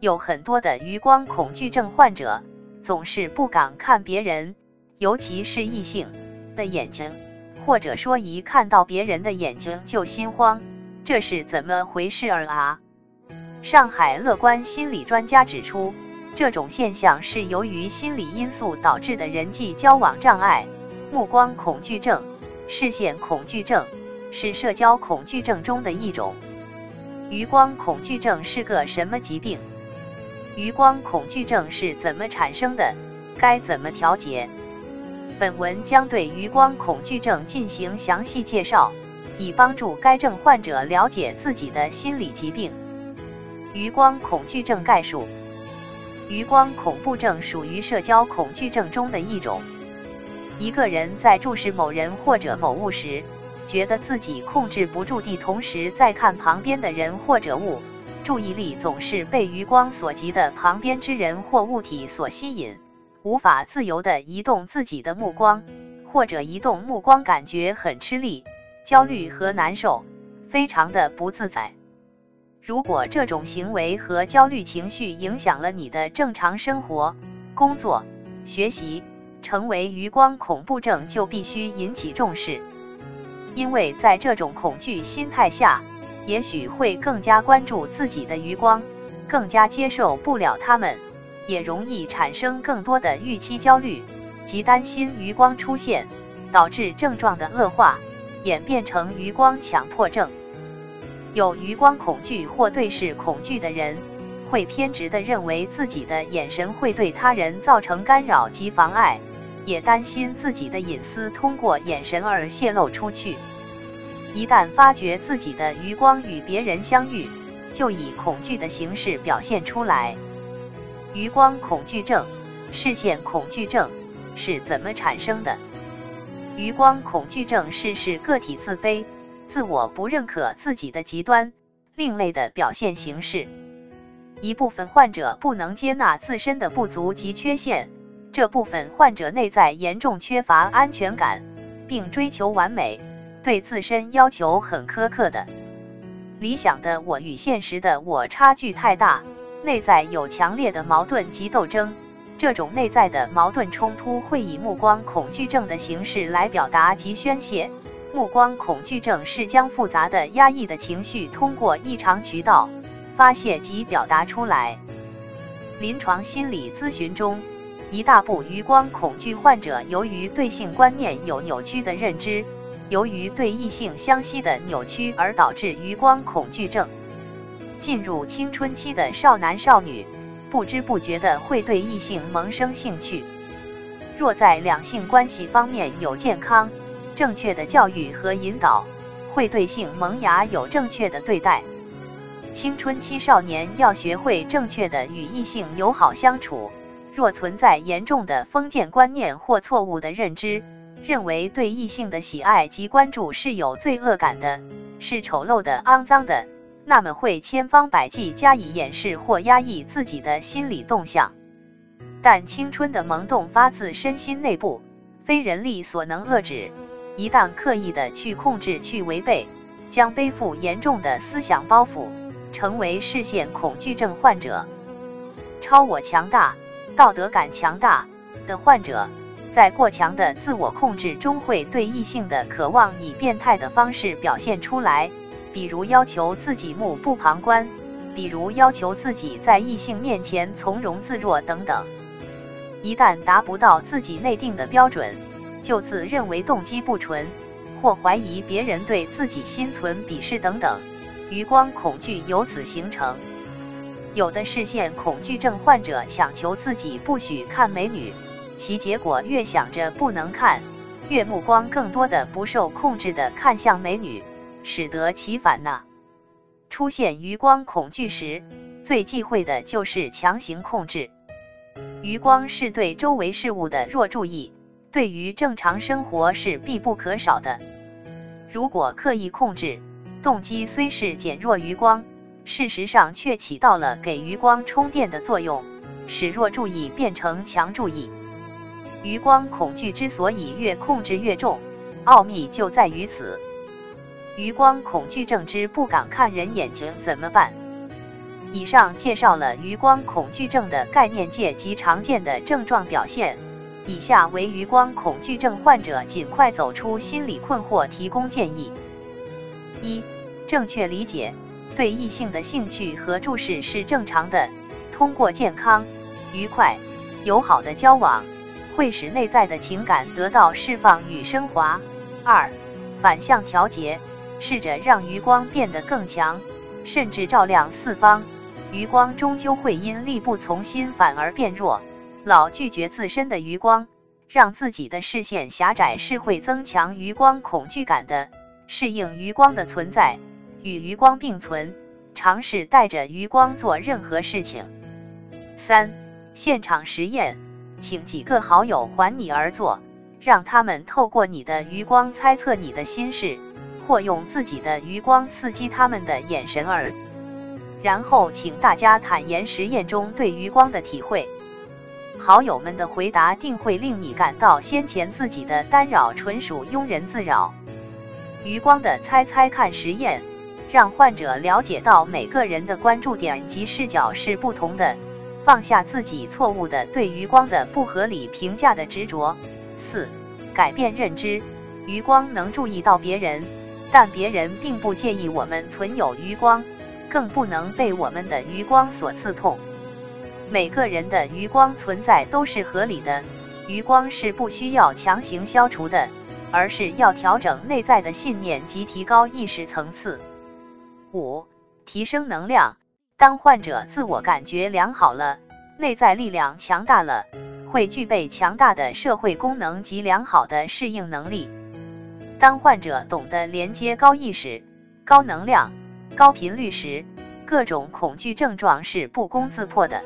有很多的余光恐惧症患者总是不敢看别人，尤其是异性的眼睛，或者说一看到别人的眼睛就心慌，这是怎么回事儿啊？上海乐观心理专家指出，这种现象是由于心理因素导致的人际交往障碍，目光恐惧症、视线恐惧症是社交恐惧症中的一种。余光恐惧症是个什么疾病？余光恐惧症是怎么产生的？该怎么调节？本文将对余光恐惧症进行详细介绍，以帮助该症患者了解自己的心理疾病。余光恐惧症概述：余光恐怖症属于社交恐惧症中的一种。一个人在注视某人或者某物时，觉得自己控制不住地同时在看旁边的人或者物，注意力总是被余光所及的旁边之人或物体所吸引，无法自由地移动自己的目光，或者移动目光感觉很吃力、焦虑和难受，非常的不自在。如果这种行为和焦虑情绪影响了你的正常生活、工作、学习，成为余光恐怖症，就必须引起重视。因为在这种恐惧心态下，也许会更加关注自己的余光，更加接受不了他们，也容易产生更多的预期焦虑及担心余光出现，导致症状的恶化，演变成余光强迫症。有余光恐惧或对视恐惧的人，会偏执地认为自己的眼神会对他人造成干扰及妨碍，也担心自己的隐私通过眼神而泄露出去。一旦发觉自己的余光与别人相遇，就以恐惧的形式表现出来。余光恐惧症、视线恐惧症是怎么产生的？余光恐惧症是是个体自卑。自我不认可自己的极端、另类的表现形式。一部分患者不能接纳自身的不足及缺陷，这部分患者内在严重缺乏安全感，并追求完美，对自身要求很苛刻的。理想的我与现实的我差距太大，内在有强烈的矛盾及斗争。这种内在的矛盾冲突会以目光恐惧症的形式来表达及宣泄。目光恐惧症是将复杂的、压抑的情绪通过异常渠道发泄及表达出来。临床心理咨询中，一大部余光恐惧患者由于对性观念有扭曲的认知，由于对异性相吸的扭曲而导致余光恐惧症。进入青春期的少男少女，不知不觉的会对异性萌生兴趣。若在两性关系方面有健康。正确的教育和引导，会对性萌芽有正确的对待。青春期少年要学会正确的与异性友好相处。若存在严重的封建观念或错误的认知，认为对异性的喜爱及关注是有罪恶感的，是丑陋的、肮脏的，那么会千方百计加以掩饰或压抑自己的心理动向。但青春的萌动发自身心内部，非人力所能遏制。一旦刻意的去控制、去违背，将背负严重的思想包袱，成为视线恐惧症患者。超我强大、道德感强大的患者，在过强的自我控制中，会对异性的渴望以变态的方式表现出来，比如要求自己目不旁观，比如要求自己在异性面前从容自若等等。一旦达不到自己内定的标准，就自认为动机不纯，或怀疑别人对自己心存鄙视等等，余光恐惧由此形成。有的视线恐惧症患者强求自己不许看美女，其结果越想着不能看，越目光更多的不受控制的看向美女，使得其反呢。出现余光恐惧时，最忌讳的就是强行控制。余光是对周围事物的弱注意。对于正常生活是必不可少的。如果刻意控制，动机虽是减弱余光，事实上却起到了给余光充电的作用，使弱注意变成强注意。余光恐惧之所以越控制越重，奥秘就在于此。余光恐惧症之不敢看人眼睛怎么办？以上介绍了余光恐惧症的概念界及常见的症状表现。以下为余光恐惧症患者尽快走出心理困惑提供建议：一、正确理解，对异性的兴趣和注视是正常的，通过健康、愉快、友好的交往，会使内在的情感得到释放与升华。二、反向调节，试着让余光变得更强，甚至照亮四方。余光终究会因力不从心反而变弱。老拒绝自身的余光，让自己的视线狭窄，是会增强余光恐惧感的。适应余光的存在，与余光并存，尝试带着余光做任何事情。三、现场实验，请几个好友环你而坐，让他们透过你的余光猜测你的心事，或用自己的余光刺激他们的眼神儿。然后请大家坦言实验中对余光的体会。好友们的回答定会令你感到先前自己的干扰纯属庸人自扰。余光的猜猜看实验，让患者了解到每个人的关注点及视角是不同的，放下自己错误的对余光的不合理评价的执着。四、改变认知，余光能注意到别人，但别人并不介意我们存有余光，更不能被我们的余光所刺痛。每个人的余光存在都是合理的，余光是不需要强行消除的，而是要调整内在的信念及提高意识层次。五、提升能量。当患者自我感觉良好了，内在力量强大了，会具备强大的社会功能及良好的适应能力。当患者懂得连接高意识、高能量、高频率时，各种恐惧症状是不攻自破的。